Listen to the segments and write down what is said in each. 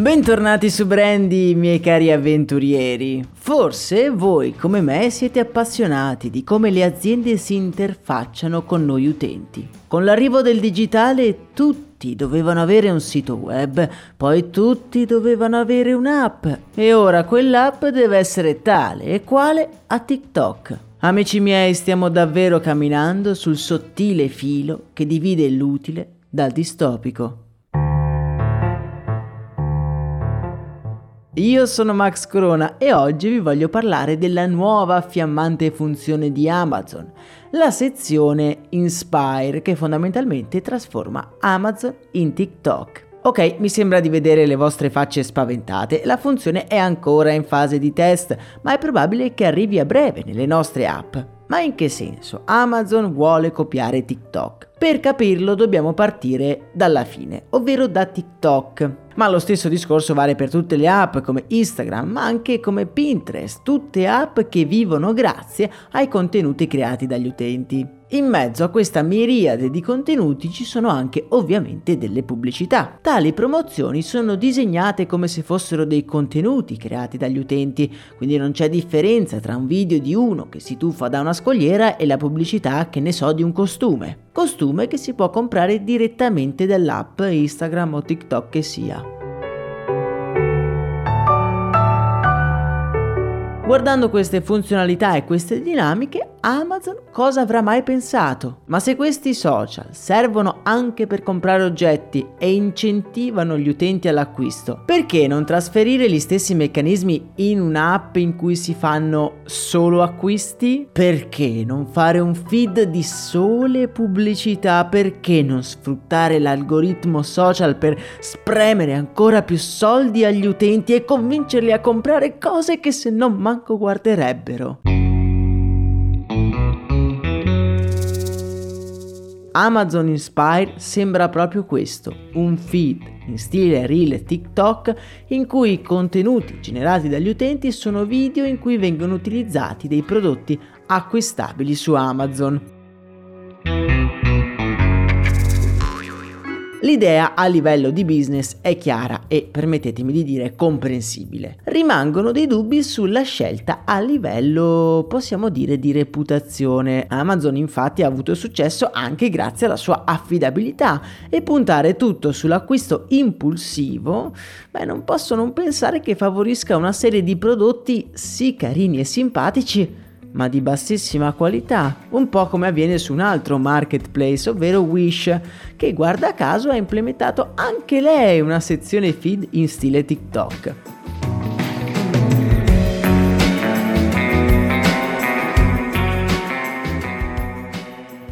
Bentornati su Brandy, miei cari avventurieri. Forse voi, come me, siete appassionati di come le aziende si interfacciano con noi utenti. Con l'arrivo del digitale tutti dovevano avere un sito web, poi tutti dovevano avere un'app e ora quell'app deve essere tale e quale a TikTok. Amici miei, stiamo davvero camminando sul sottile filo che divide l'utile dal distopico. Io sono Max Corona e oggi vi voglio parlare della nuova fiammante funzione di Amazon, la sezione Inspire che fondamentalmente trasforma Amazon in TikTok. Ok, mi sembra di vedere le vostre facce spaventate, la funzione è ancora in fase di test, ma è probabile che arrivi a breve nelle nostre app. Ma in che senso? Amazon vuole copiare TikTok. Per capirlo dobbiamo partire dalla fine, ovvero da TikTok. Ma lo stesso discorso vale per tutte le app come Instagram, ma anche come Pinterest, tutte app che vivono grazie ai contenuti creati dagli utenti. In mezzo a questa miriade di contenuti ci sono anche ovviamente delle pubblicità. Tali promozioni sono disegnate come se fossero dei contenuti creati dagli utenti, quindi non c'è differenza tra un video di uno che si tuffa da una scogliera e la pubblicità che ne so di un costume. Costume che si può comprare direttamente dall'app Instagram o TikTok che sia. Guardando queste funzionalità e queste dinamiche, Amazon cosa avrà mai pensato? Ma se questi social servono anche per comprare oggetti e incentivano gli utenti all'acquisto, perché non trasferire gli stessi meccanismi in un'app in cui si fanno solo acquisti? Perché non fare un feed di sole pubblicità? Perché non sfruttare l'algoritmo social per spremere ancora più soldi agli utenti e convincerli a comprare cose che se non manco guarderebbero? Amazon Inspire sembra proprio questo, un feed in stile reel e TikTok in cui i contenuti generati dagli utenti sono video in cui vengono utilizzati dei prodotti acquistabili su Amazon. L'idea a livello di business è chiara e, permettetemi di dire, comprensibile. Rimangono dei dubbi sulla scelta a livello, possiamo dire, di reputazione. Amazon infatti ha avuto successo anche grazie alla sua affidabilità e puntare tutto sull'acquisto impulsivo, beh, non posso non pensare che favorisca una serie di prodotti sì carini e simpatici, ma di bassissima qualità, un po' come avviene su un altro marketplace, ovvero Wish, che guarda caso ha implementato anche lei una sezione feed in stile TikTok.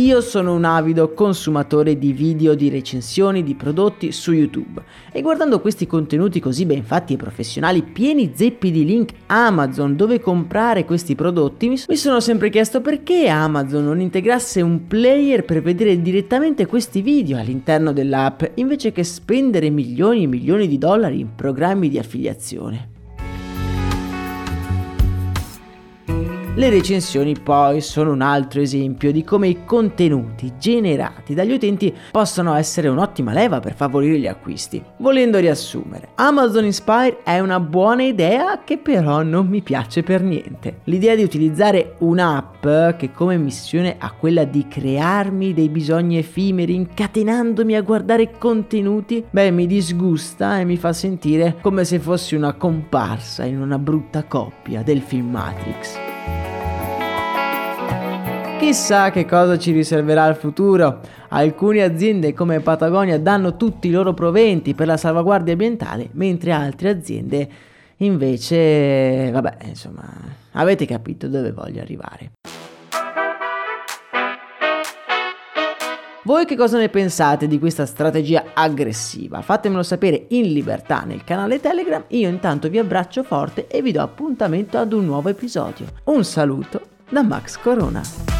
Io sono un avido consumatore di video di recensioni di prodotti su YouTube e guardando questi contenuti così ben fatti e professionali pieni zeppi di link Amazon dove comprare questi prodotti mi sono sempre chiesto perché Amazon non integrasse un player per vedere direttamente questi video all'interno dell'app invece che spendere milioni e milioni di dollari in programmi di affiliazione. Le recensioni poi sono un altro esempio di come i contenuti generati dagli utenti possono essere un'ottima leva per favorire gli acquisti. Volendo riassumere, Amazon Inspire è una buona idea che però non mi piace per niente. L'idea di utilizzare un'app che come missione ha quella di crearmi dei bisogni effimeri incatenandomi a guardare contenuti, beh mi disgusta e mi fa sentire come se fossi una comparsa in una brutta coppia del film Matrix. Chissà che cosa ci riserverà il futuro. Alcune aziende come Patagonia danno tutti i loro proventi per la salvaguardia ambientale, mentre altre aziende invece, vabbè, insomma, avete capito dove voglio arrivare. Voi che cosa ne pensate di questa strategia aggressiva? Fatemelo sapere in libertà nel canale Telegram, io intanto vi abbraccio forte e vi do appuntamento ad un nuovo episodio. Un saluto da Max Corona.